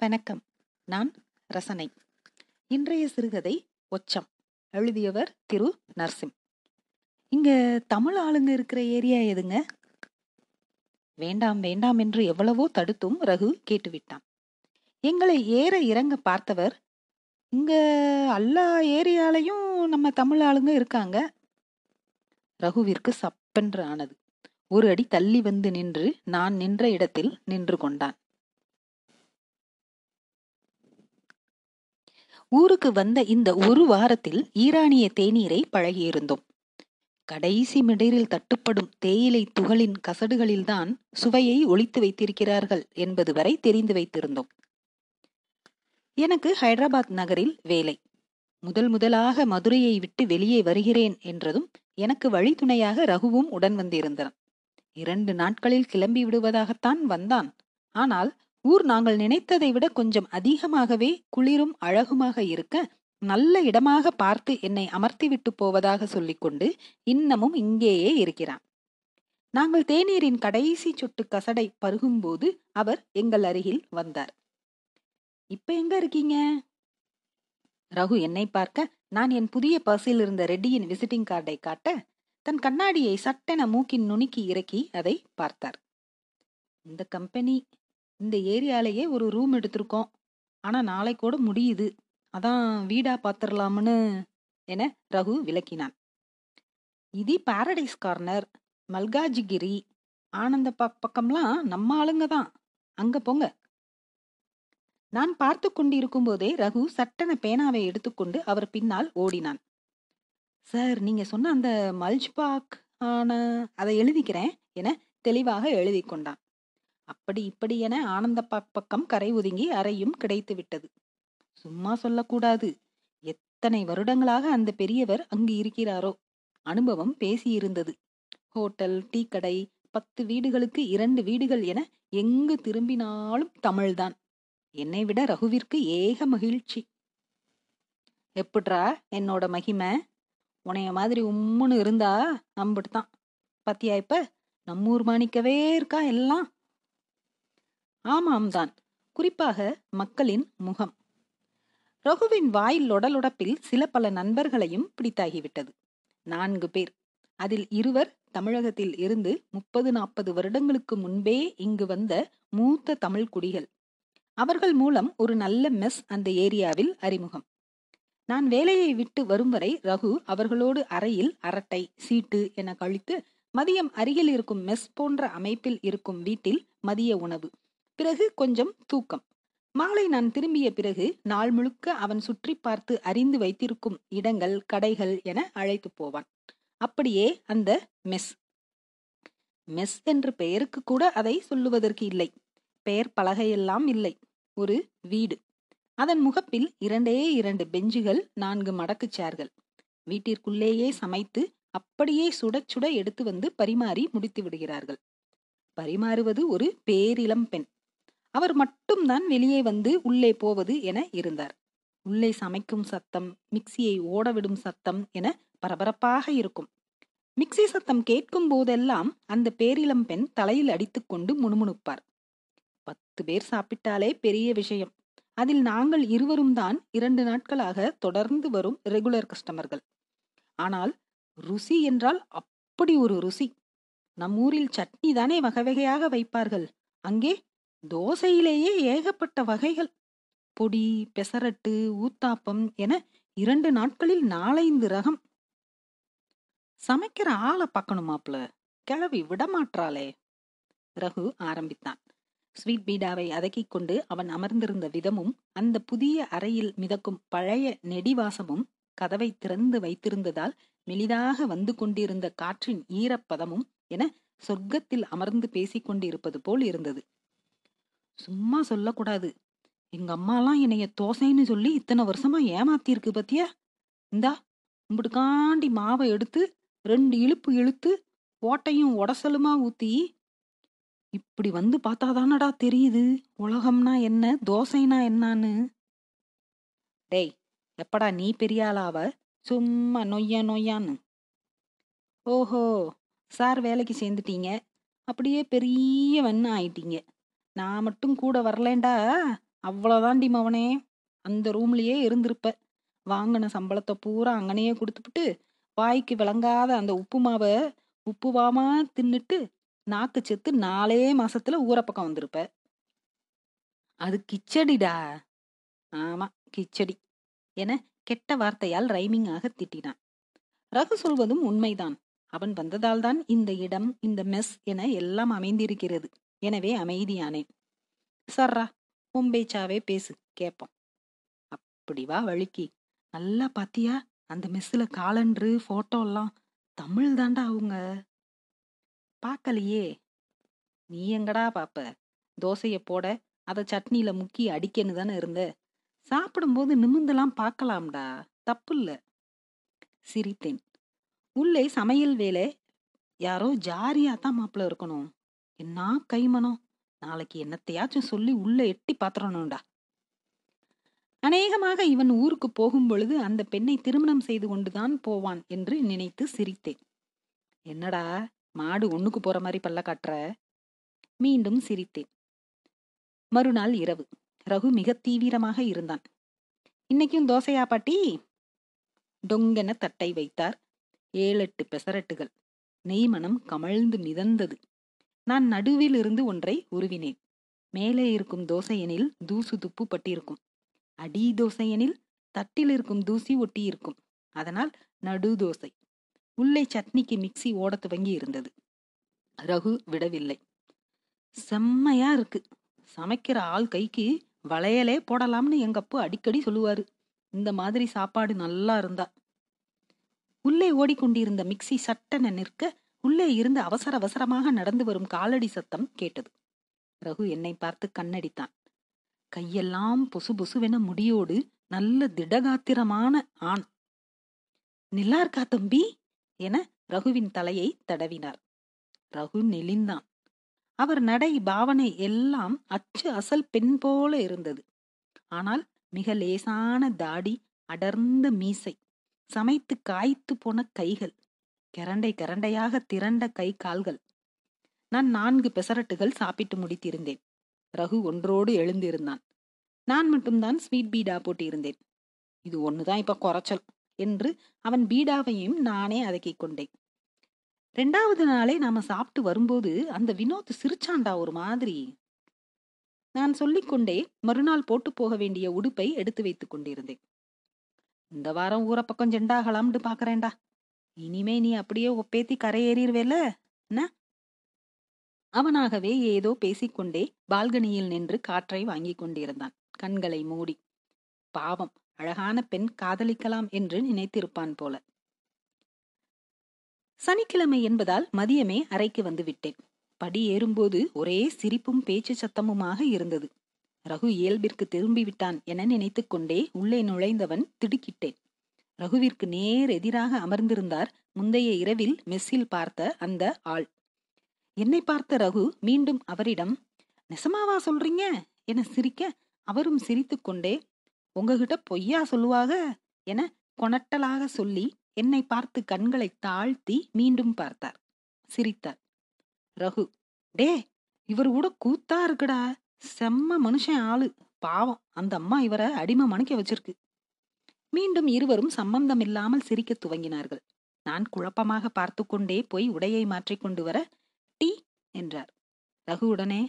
வணக்கம். நான் ரசனை. இன்றைய சிறுகதை ஒச்சம். எழுதியவர் திரு. நர்சிம். இங்க தமிழ் ஆளுங்க இருக்கிற ஏரியா எதுங்க? வேண்டாம் வேண்டாம் என்று எவ்வளவோ தடுத்தும் ரகு கேட்டுவிட்டான். எங்களை ஏற இறங்க பார்த்தவர் இங்க எல்லா ஏரியாலையும் நம்ம தமிழ் ஆளுங்க இருக்காங்க. ரகுவிற்கு சப்பென்று ஆனது. ஒரு அடி தள்ளி வந்து நின்று நான் நின்ற இடத்தில் நின்று கொண்டான். ஊருக்கு வந்த இந்த ஒரு வாரத்தில் ஈரானிய தேநீரை பழகியிருந்தோம். கடைசி மிடரில் தட்டுப்படும் தேயிலை துகளின் கசடுகளில்தான் சுவையை ஒழித்து வைத்திருக்கிறார்கள் என்பது வரை தெரிந்து வைத்திருந்தோம். எனக்கு ஹைதராபாத் நகரில் வேலை. முதல் முதலாக மதுரையை விட்டு வெளியே வருகிறேன் என்றதும் எனக்கு வழித்துணையாக ரகுவும் உடன் வந்திருந்தான். இரண்டு நாட்களில் கிளம்பி விடுவதாகத்தான் வந்தான். ஆனால் ஊர் நாங்கள் நினைத்ததை விட கொஞ்சம் அதிகமாகவே குளிரும் அழகுமாக இருக்க நல்ல இடமாக பார்த்து என்னை அமர்த்திவிட்டு போவதாக சொல்லிக்கொண்டு இன்னமும் இங்கேயே இருக்கிறான். நாங்கள் தேநீரின் கடைசி சொட்டு கசடை பருகும்போது அவர் எங்கள் அருகில் வந்தார். இப்ப எங்க இருக்கீங்க? ரகு என்னை பார்க்க நான் என் புதிய பர்சில் இருந்த ரெட்டியின் விசிட்டிங் கார்டை காட்ட தன் கண்ணாடியை சட்டென மூக்கின் நுணுக்கி இறக்கி அதை பார்த்தார். இந்த கம்பெனி இந்த ஏரியாலேயே ஒரு ரூம் எடுத்திருக்கோம். ஆனா நாளை கூட முடியுது. அதான் வீடா பாத்திரலாம்னு என ரகு விளக்கினான். இது பாரடைஸ் கார்னர் மல்காஜிகிரி ஆனந்த பக்கம்லாம் நம்ம ஆளுங்க தான். அங்க போங்க. நான் பார்த்து கொண்டிருக்கும் போதே ரகு சட்டன பேனாவை எடுத்துக்கொண்டு அவர் பின்னால் ஓடினான். சார் நீங்க சொன்ன அந்த மல்ஜ்பாக் ஆன அதை எழுதிக்கிறேன் என தெளிவாக எழுதி கொண்டான். அப்படி இப்படி என ஆனந்த பக்கம் கரை ஒதுங்கி அறையும் கிடைத்து விட்டது. சும்மா சொல்லக்கூடாது. எத்தனை வருடங்களாக அந்த பெரியவர் அங்கு இருக்கிறாரோ? அனுபவம் பேசியிருந்தது. ஹோட்டல் டீ கடை பத்து வீடுகளுக்கு இரண்டு வீடுகள் என எங்கு திரும்பினாலும் தமிழ்தான். என்னை விட ரகுவிற்கு ஏக மகிழ்ச்சி. எப்படிரா என்னோட மகிமை? உனைய மாதிரி உம்முன்னு இருந்தா? நம்பிட்டுதான் பத்தியா இப்ப? நம்மூர் மாணிக்கவே இருக்கா எல்லாம்? ஆமாம் தான் குறிப்பாக மக்களின் முகம். ரகுவின் வாயில் லொடலொடப்பில் சில பல நண்பர்களையும் பிடித்தாகிவிட்டது. நான்கு பேர். அதில் இருவர் தமிழகத்தில் இருந்து முப்பது நாற்பது வருடங்களுக்கு முன்பே இங்கு வந்த மூத்த தமிழ் குடிகள். அவர்கள் மூலம் ஒரு நல்ல மெஸ் அந்த ஏரியாவில் அறிமுகம். நான் வேலையை விட்டு வரும் வரை ரகு அவர்களோடு அறையில் அரட்டை சீட்டு என கழித்து மதியம் அருகில் இருக்கும் மெஸ் போன்ற அமைப்பில் இருக்கும் வீட்டில் மதிய உணவு. பிறகு கொஞ்சம் தூக்கம். மாலை நான் திரும்பிய பிறகு நாள் முழுக்க அவன் சுற்றி பார்த்து அறிந்து வைத்திருக்கும் இடங்கள் கடைகள் என அழைத்து போவான். அப்படியே அந்த மெஸ். மெஸ் என்ற பெயருக்கு கூட அதை சொல்லுவதற்கு இல்லை. பெயர் பலகையெல்லாம் இல்லை. ஒரு வீடு. அதன் முகப்பில் இரண்டே இரண்டு பெஞ்சுகள் நான்கு மடக்கு சேர்கள். வீட்டிற்குள்ளேயே சமைத்து அப்படியே சுட சுட எடுத்து வந்து பரிமாறி முடித்து விடுகிறார்கள். பரிமாறுவது ஒரு பேரிளம் பெண். அவர் மட்டும்தான் வெளியே வந்து உள்ளே போவது என இருந்தார். உள்ளே சமைக்கும் சத்தம் மிக்சியை ஓடவிடும் சத்தம் என பரபரப்பாக இருக்கும். மிக்சி சத்தம் கேட்கும் போதெல்லாம் அந்த பேரிளம் பெண் தலையில் அடித்துக்கொண்டு முணுமுணுப்பார். பத்து பேர் சாப்பிட்டாலே பெரிய விஷயம். அதில் நாங்கள் இருவரும் தான் இரண்டு நாட்களாக தொடர்ந்து வரும் ரெகுலர் கஸ்டமர்கள் ஆனால் ருசி என்றால் அப்படி ஒரு ருசி. நம் ஊரில் சட்னி தானே வகை வகையாக வைப்பார்கள். அங்கே தோசையிலேயே ஏகப்பட்ட வகைகள். பொடி பெசரட்டு ஊத்தாப்பம் என இரண்டு நாட்களில் நாலைந்து ரகம். சமைக்கிற ஆளை பார்க்கணுமாப்ல கிளவி விடமாற்றாளே ரகு ஆரம்பித்தான். ஸ்வீட் பீடாவை அதக்கிக் கொண்டு அவன் அமர்ந்திருந்த விதமும் அந்த புதிய அறையில் மிதக்கும் பழைய நெடிவாசமும் கதவை திறந்து வைத்திருந்ததால் மெலிதாக வந்து கொண்டிருந்த காற்றின் ஈரப்பதமும் என சொர்க்கத்தில் அமர்ந்து பேசிக் கொண்டிருப்பது போல் இருந்தது. சும்மா சொல்லக்கூடாது. எங்க அம்மாலாம் என்னைய தோசைன்னு சொல்லி இத்தனை வருஷமா ஏமாத்திருக்கு பத்தியா? இந்தா உம்பிடுக்காண்டி மாவை எடுத்து ரெண்டு இழுப்பு இழுத்து ஓட்டையும் உடசலுமா ஊத்தி இப்படி வந்து பார்த்தாதானடா தெரியுது? உலகம்னா என்ன? தோசைனா என்னான்னு? டேய் எப்படா நீ பெரிய ஆளாவ சும்மா நொய்யா நொய்யான்னு. ஓஹோ சார் வேலைக்கு சேர்ந்துட்டீங்க. அப்படியே பெரியவன்னு ஆயிட்டீங்க. நான் மட்டும் கூட வரலேண்டா அவ்வளோதாண்டி மவனே. அந்த ரூம்லயே இருந்திருப்ப. வாங்கின சம்பளத்தை பூரா அங்கனையே கொடுத்துப்புட்டு வாய்க்கு விளங்காத அந்த உப்பு மாவை உப்புவாமா தின்னுட்டு நாக்கு செத்து நாலே மாசத்துல ஊரப்பக்கம் பக்கம் வந்திருப்ப. அது கிச்சடிடா. ஆமா கிச்சடி. என கெட்ட வார்த்தையால் ரைமிங்காக திட்டினான். ரகு சொல்வதும் உண்மைதான். அவன் வந்ததால்தான் இந்த இடம் இந்த மெஸ் என எல்லாம் அமைந்திருக்கிறது. எனவே அமைதியானேன். சர்ரா உம்பேச்சாவே பேசு கேட்போம் அப்படி வா வழுக்கி. நல்லா பாத்தியா? அந்த மெஸ்ஸில் காலண்டரு போட்டோ தமிழ் தாண்டா அவங்க. பார்க்கலையே நீ எங்கடா பாப்ப? தோசையை போட அதை சட்னியில் முக்கி அடிக்கன்னு தானே இருந்த. சாப்பிடும்போது நிமிந்தெல்லாம் பார்க்கலாம்டா தப்பு இல்லை சிரித்தேன். உள்ளே சமையல் வேலை யாரோ ஜாரியாக தான் மாப்பிள்ள இருக்கணும். என்ன கைமனம் நாளைக்கு என்னத்தையாச்சும் சொல்லி உள்ள எட்டி பாத்திரணும்டா. அநேகமாக இவன் ஊருக்கு போகும் பொழுது அந்த பெண்ணை திருமணம் செய்து கொண்டுதான் போவான் என்று நினைத்து சிரித்தேன். என்னடா மாடு ஒண்ணுக்கு போற மாதிரி பல்ல காட்டுற? மீண்டும் சிரித்தேன். மறுநாள் இரவு. ரகு மிக தீவிரமாக இருந்தான். இன்னைக்கும் தோசையா பாட்டி? டொங்கென தட்டை வைத்தார். ஏழெட்டு பெசரட்டுகள். நெய்மணம் கமழ்ந்து மிதந்தது. நான் நடுவில் இருந்து ஒன்றை உருவினேன். மேலே இருக்கும் தோசையெனில் தூசு துப்பு பட்டிருக்கும். அடி தோசையெனில் தட்டில் இருக்கும் தூசி ஒட்டி இருக்கும் அதனால் நடு தோசை. உள்ளே சட்னிக்கு மிக்சி ஓட துவங்கி இருந்தது ரகு விடவில்லை. செம்மையா இருக்கு. சமைக்கிற ஆள் கைக்கு வளையலே போடலாம்னு எங்க அப்பா அடிக்கடி சொல்லுவாரு. இந்த மாதிரி சாப்பாடு நல்லா இருந்தா. உள்ளே ஓடிக்கொண்டிருந்த மிக்சி சட்டென நிற்க உள்ளே இருந்து அவசர அவசரமாக நடந்து வரும் காலடி சத்தம் கேட்டது. ரகு என்னை பார்த்து கண்ணடித்தான். கையெல்லாம் பொசு பொசுவென முடியோடு நல்ல திடகாத்திரமான ஆண். நில்லா இருக்கா தம்பி? என ரகுவின் தலையை தடவினார் ரகு நெளிந்தான். அவர் நடை பாவனை எல்லாம் அச்சு அசல் பெண் போல இருந்தது. ஆனால் மிக லேசான தாடி அடர்ந்த மீசை சமைத்து காய்த்து போன கைகள் கரண்டை கரண்டையாக திரண்ட கை கால்கள். நான் நான்கு பெசரட்டுகள் சாப்பிட்டு முடித்திருந்தேன். ரகு ஒன்றோடு எழுந்திருந்தான். நான் மட்டும்தான் ஸ்வீட் பீடா போட்டிருந்தேன். இது ஒண்ணுதான் இப்ப குறைச்சல் என்று அவன் பீடாவையும் நானே அதக்கிக் கொண்டேன். ரெண்டாவது நாளே நாம சாப்பிட்டு வரும்போது அந்த வினோத் சிரிச்சாண்டா ஒரு மாதிரி. நான் சொல்லிக்கொண்டே மறுநாள் போட்டு போக வேண்டிய உடுப்பை எடுத்து வைத்துக் கொண்டிருந்தேன். இந்த வாரம் ஊரப்பக்கம் பக்கம் ஜெண்டாகலாம்னு பாக்குறேன்டா. இனிமே நீ அப்படியே ஒப்பேத்தி கரையேறிடுவேல என்ன? அவனாகவே ஏதோ பேசிக்கொண்டே பால்கனியில் நின்று காற்றை வாங்கிக் கொண்டிருந்தான். கண்களை மூடி. பாவம் அழகான பெண் காதலிக்கலாம் என்று நினைத்திருப்பான் போல. சனிக்கிழமை என்பதால் மதியமே அறைக்கு வந்து விட்டேன். படி ஏறும்போது ஒரே சிரிப்பும் பேச்சு சத்தமுமாக இருந்தது. ரகு இயல்பிற்கு திரும்பி விட்டான் என நினைத்து கொண்டே உள்ளே நுழைந்தவன் திடுக்கிட்டேன். ரகுவிற்கு நேர் எதிராக அமர்ந்திருந்தார். முந்தைய இரவில் மெஸ்ஸில் பார்த்த அந்த ஆள். என்னை பார்த்த ரகு மீண்டும் அவரிடம் நெசமாவா சொல்றீங்க? என சிரிக்க அவரும் சிரித்துக்கொண்டே உங்ககிட்ட பொய்யா சொல்லுவாக என கொணட்டலாக சொல்லி என்னை பார்த்து கண்களை தாழ்த்தி மீண்டும் பார்த்தார். சிரித்தார். ரகு டே இவர் கூட கூத்தா இருக்குடா. செம்ம மனுஷன் ஆளு. பாவம் அந்த அம்மா இவரை அடிமை மணிக்க வச்சிருக்கு. மீண்டும் இருவரும் சம்பந்தமில்லாமல் சிரிக்கத் துவங்கினார்கள். நான் குழப்பமாக பார்த்து கொண்டே போய் உடையை மாற்றிக்கொண்டு வர டீ என்றார். ரகு உடனே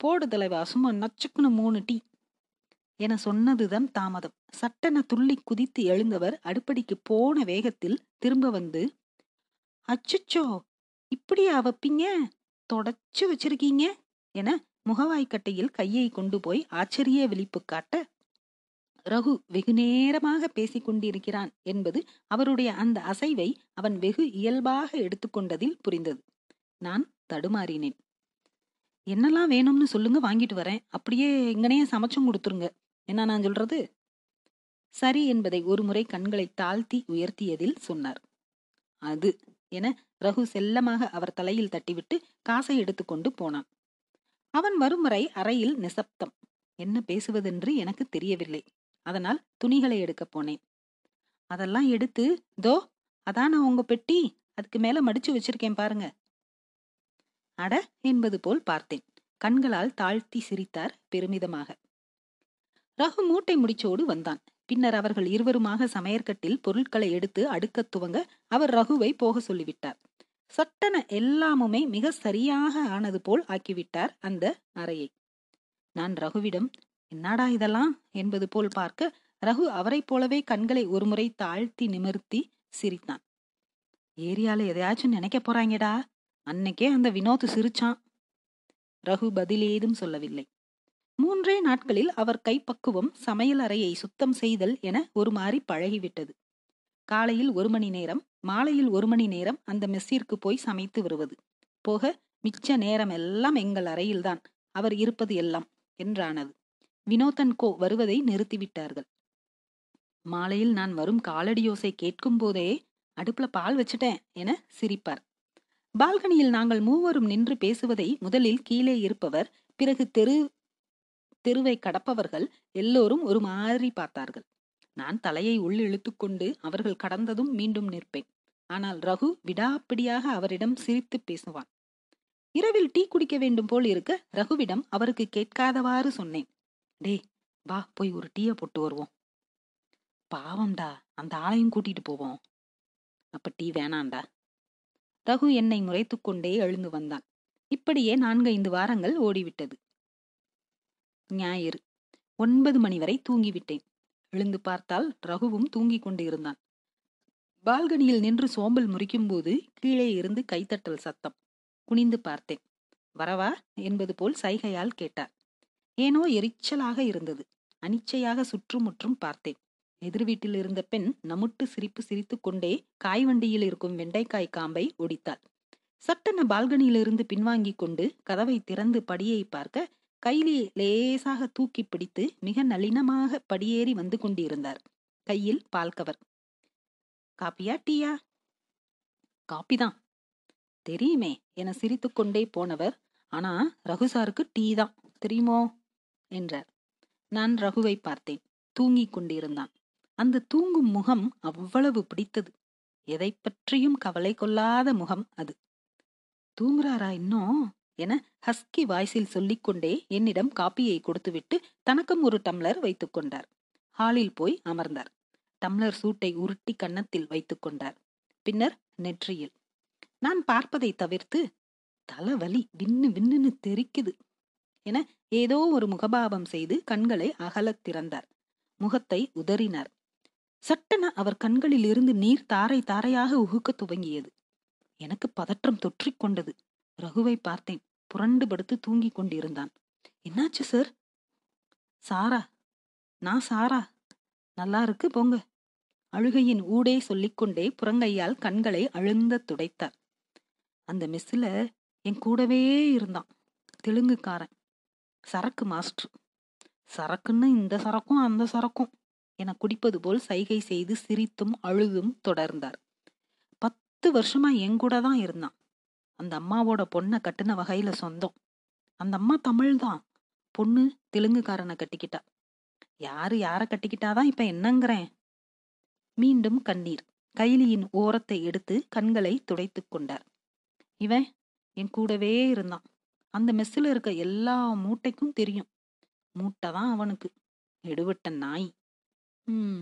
போடு தலைவா சும்மா நச்சுக்குன்னு மூணு டீ என சொன்னதுதான் தாமதம். சட்டென துள்ளி குதித்து எழுந்தவர் அடுப்படிக்கு போன வேகத்தில் திரும்ப வந்து அச்சுச்சோ இப்படியா வைப்பீங்க? தொடச்சு வச்சிருக்கீங்க? என முகவாய்க்கட்டையில் கையை கொண்டு போய் ஆச்சரிய விழிப்பு காட்ட ரகு வெகு நேரமாக பேசிக் கொண்டிருக்கிறான் என்பது அவருடைய அந்த அசைவை அவன் வெகு இயல்பாக எடுத்துக்கொண்டதில் புரிந்தது. நான் தடுமாறினேன். என்னெல்லாம் வேணும்னு சொல்லுங்க வாங்கிட்டு வரேன். அப்படியே இங்கனையே சமைச்சும் கொடுத்துருங்க. என்ன நான் சொல்றது? சரி என்பதை ஒருமுறை கண்களை தாழ்த்தி உயர்த்தியதில் சொன்னார். அது என ரகு செல்லமாக அவர் தலையில் தட்டிவிட்டு காசை எடுத்துக்கொண்டு போனான். அவன் வரும் வரை அறையில் நிசப்தம். என்ன பேசுவதென்று எனக்கு தெரியவில்லை. அதனால் துணிகளை எடுக்க போனேன். அதெல்லாம் எடுத்து தோ அதான உங்க பெட்டி அதுக்கு மேல மடிச்சு வச்சிருக்கேன் பாருங்க. அட என்பது போல் பார்த்தேன். கண்களால் தாழ்த்தி சிரித்தார் பெருமிதமாக. ரகு மூட்டை முடிச்சோடு வந்தான். பின்னர் அவர்கள் இருவருமாக சமையற்கட்டில் பொருட்களை எடுத்து அடுக்கத் துவங்க அவர் ரகுவை போக சொல்லிவிட்டார். சட்டன எல்லாமுமே மிக சரியாக ஆனது போல் ஆக்கிவிட்டார் அந்த அறையை. நான் ரகுவிடம் என்னடா இதெல்லாம்? என்பது போல் பார்க்க ரகு அவரைப் போலவே கண்களை ஒருமுறை தாழ்த்தி நிமிர்த்தி சிரித்தான். ஏரியால எதையாச்சும் நினைக்க போறாங்கடா. அன்னைக்கே அந்த வினோத் சிரிச்சான். ரகு பதில் ஏதும் சொல்லவில்லை. மூன்றே நாட்களில் அவர் கைப்பக்குவம் சமையல் அறையை சுத்தம் செய்தல் என ஒரு மாறி பழகிவிட்டது. காலையில் ஒரு மணி நேரம் மாலையில் ஒரு மணி நேரம் அந்த மெஸ்ஸிற்கு போய் சமைத்து வருவது. போக மிச்ச நேரம் எல்லாம் எங்கள் அறையில்தான். அவர் இருப்பது எல்லாம் என்றானது. வினோதன் கோ வருவதை நிறுத்திவிட்டார்கள். மாலையில் நான் வரும் காலடியோசை கேட்கும் போதே அடுப்புல பால் வச்சுட்டேன் என சிரிப்பார். பால்கனியில் நாங்கள் மூவரும் நின்று பேசுவதை முதலில் கீழே இருப்பவர் பிறகு தெரு தெருவை கடப்பவர்கள் எல்லோரும் ஒரு மாதிரி பார்த்தார்கள். நான் தலையை உள் இழுத்துக்கொண்டு அவர்கள் கடந்ததும் மீண்டும் நிற்பேன். ஆனால் ரகு விடாப்பிடியாக அவரிடம் சிரித்து பேசுவான். இரவில் டீ குடிக்க வேண்டும் போல் இருக்க ரகுவிடம் அவருக்கு கேட்காதவாறு சொன்னேன். டேய் வா போய் ஒரு டீயை போட்டு வருவோம். பாவம்டா அந்த ஆளையும் கூட்டிட்டு போவோம். அப்ப டீ வேணாண்டா ரகு என்னை முறைத்து கொண்டே எழுந்து வந்தான். இப்படியே நான்கு ஐந்து வாரங்கள் ஓடிவிட்டது. ஞாயிறு. ஒன்பது மணி வரை தூங்கிவிட்டேன். எழுந்து பார்த்தால் ரகுவும் தூங்கிக் கொண்டு இருந்தான். பால்கனியில் நின்று சோம்பல் முறிக்கும் போது கீழே இருந்து கைத்தட்டல் சத்தம். குனிந்து பார்த்தேன். வரவா? என்பது போல் சைகையால் கேட்டார். ஏனோ எரிச்சலாக இருந்தது. அனிச்சையாக சுற்றுமுற்றும் பார்த்தேன். எதிர் வீட்டில் இருந்த பெண் நமுட்டு சிரிப்பு சிரித்து கொண்டே காய் வண்டியில் இருக்கும் வெண்டைக்காய் காம்பை ஒடித்தாள். சட்டென பால்கனியிலிருந்து பின்வாங்கிக் கொண்டு கதவை திறந்து படியை பார்க்க கையிலே லேசாக தூக்கி பிடித்து மிக நளினமாக படியேறி வந்து கொண்டிருந்தார். கையில் பால் கவர். காப்பியா டீயா? காப்பிதான் தெரியுமே என சிரித்துக்கொண்டே போனவர். ஆனா ரகுசாருக்கு டீ தான். தெரியுமோ? என்றார். நான் ரகுவை பார்த்தேன். தூங்கிக் கொண்டிருந்தான். அந்த தூங்கும் முகம் அவ்வளவு பிடித்தது. எதை பற்றியும் கவலை கொள்ளாத முகம் அது. தூங்குறாரா இன்னும் என ஹஸ்கி வாய்ஸில் சொல்லிக்கொண்டே என்னிடம் காப்பியை கொடுத்துவிட்டு தனக்கும் ஒரு டம்ளர் வைத்துக் கொண்டார். ஹாலில் போய் அமர்ந்தார். டம்ளர் சூட்டை உருட்டி கன்னத்தில் வைத்துக் கொண்டார். பின்னர் நெற்றியில். நான் பார்ப்பதை தவிர்த்து தலைவலி விண்ணு விண்ணுன்னு தெரிக்குது என ஏதோ ஒரு முகபாவம் செய்து கண்களை அகலத் திறந்தார். முகத்தை உதறினார். சட்டென அவர் கண்களில் இருந்து நீர் தாரை தாரையாக உகுக்க துவங்கியது. எனக்கு பதற்றம் தொற்றிக் கொண்டது. ரகுவை பார்த்தேன். புரண்டு படுத்து தூங்கிக் கொண்டிருந்தான். என்னாச்சு சார் சாரா. நான் சாரா. நல்லா இருக்கு போங்க. அழுகையின் ஊடே சொல்லிக்கொண்டே புறங்கையால் கண்களை அழுந்த துடைத்தார். அந்த மெஸ்ஸில் என் கூடவே இருந்தான். தெலுங்குக்காரன். சரக்கு மாஸ்டர் சரக்குன்னு இந்த சரக்கும் அந்த சரக்கும். என குடிப்பது போல் சைகை செய்து சிரித்தும் அழுதும் தொடர்ந்தார். பத்து வருஷமா எங்கூட தான் இருந்தான். அந்த அம்மாவோட பொண்ணை கட்டின வகையில சொந்தம். அந்த அம்மா தமிழ் தான். பொண்ணு தெலுங்குக்காரனை கட்டிக்கிட்டா. யாரு யார கட்டிக்கிட்டாதான் இப்ப என்னங்கிறேன்? மீண்டும் கண்ணீர். கைலியின் ஓரத்தை எடுத்து கண்களை துடைத்து கொண்டார். இவன் என் கூடவே இருந்தான். அந்த மெஸ்ஸில் இருக்க எல்லா மூட்டைக்கும் தெரியும். மூட்டை தான் அவனுக்கு. எடுவிட்ட நாய். ம்.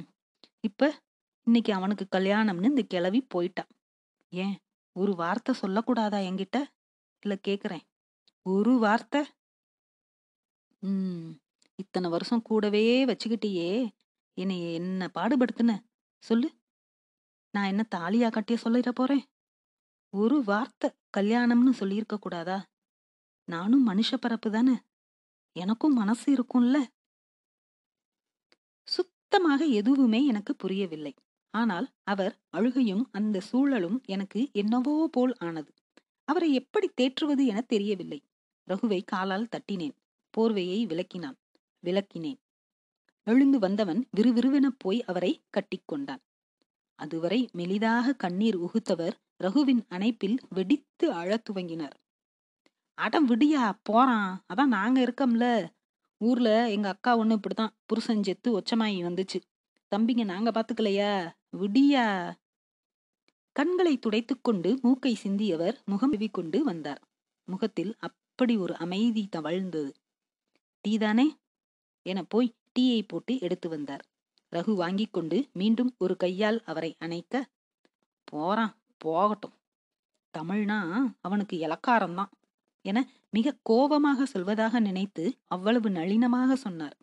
இப்போ இன்னைக்கு அவனுக்கு கல்யாணம்னு இந்த கிளவி போயிட்டான் ஏன்? ஒரு வார்த்தை சொல்லக்கூடாதா என்கிட்ட? இல்லை கேட்குறேன் ஒரு வார்த்தை. ம். இத்தனை வருஷம் கூடவே வச்சுக்கிட்டியே. என்னை என்ன பாடுபடுத்துன? சொல்லு. நான் என்ன தாலியா கட்டிய சொல்லிட போறேன்? ஒரு வார்த்தை கல்யாணம்னு சொல்லியிருக்க கூடாதா நானும் மனுஷ பரப்பு தானே? எனக்கும் மனசு இருக்கும்ல? சுத்தமாக எதுவுமே எனக்கு புரியவில்லை. ஆனால் அவர் அழுகையும் அந்த சூழலும் எனக்கு என்னவோ போல் ஆனது. அவரை எப்படி தேற்றுவது என தெரியவில்லை. ரகுவை காலால் தட்டினேன். போர்வையை விளக்கினான். விளக்கினேன். எழுந்து வந்தவன் விறுவிறுவென போய் அவரை கட்டிக்கொண்டான் அதுவரை மெலிதாக கண்ணீர் உகுத்தவர் ரகுவின் அணைப்பில் வெடித்து அழத் துவங்கினார். அடம் விடியா போறான். அதான் நாங்க இருக்கோம்ல. ஊர்ல எங்க அக்கா ஒண்ணு இப்படிதான் புருஷன் செத்து ஒச்சமாயி வந்துச்சு. தம்பிங்க நாங்க பாத்துக்கலையா? விடியா. கண்களை துடைத்துக்கொண்டு மூக்கை சிந்தியவர் முகம் கொண்டு வந்தார். முகத்தில் அப்படி ஒரு அமைதி தவழ்ந்தது. டீதானே? என போய் டீயை போட்டு எடுத்து வந்தார். ரகு வாங்கி கொண்டு மீண்டும் ஒரு கையால் அவரை அணைக்க போறான் போகட்டும். தமிழ்னா அவனுக்கு இலக்காரம்தான். என மிக கோபமாக சொல்வதாக நினைத்து அவ்வளவு நளினமாக சொன்னார்.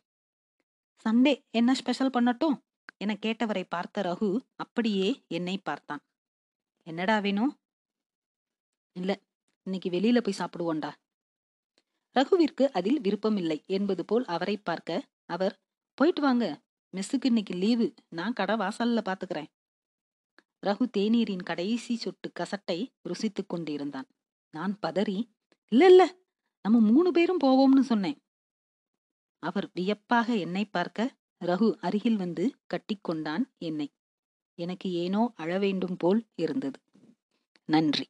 சண்டே என்ன ஸ்பெஷல் பண்ணட்டும்? என கேட்டவரை பார்த்த ரகு அப்படியே என்னை பார்த்தான். என்னடா வேணும் இல்ல இன்னைக்கு வெளியில போய் சாப்பிடுவோண்டா ரகுவிற்கு அதில் விருப்பமில்லை என்பது போல் அவரை பார்க்க அவர் போயிட்டு வாங்க மெஸ்ஸுக்கு இன்னைக்கு லீவு நான் கடை வாசல்ல பாத்துக்கிறேன். ரகு தேநீரின் கடைசி சொட்டு கசட்டை ருசித்துக் கொண்டிருந்தான். நான் பதறி இல்ல இல்ல. நம்ம மூணு பேரும் போவோம்னு சொன்னேன். அவர் வியப்பாக என்னை பார்க்க ரகு அருகில் வந்து கட்டிக்கொண்டான் என்னை. எனக்கு ஏனோ அழ வேண்டும் போல் இருந்தது. நன்றி.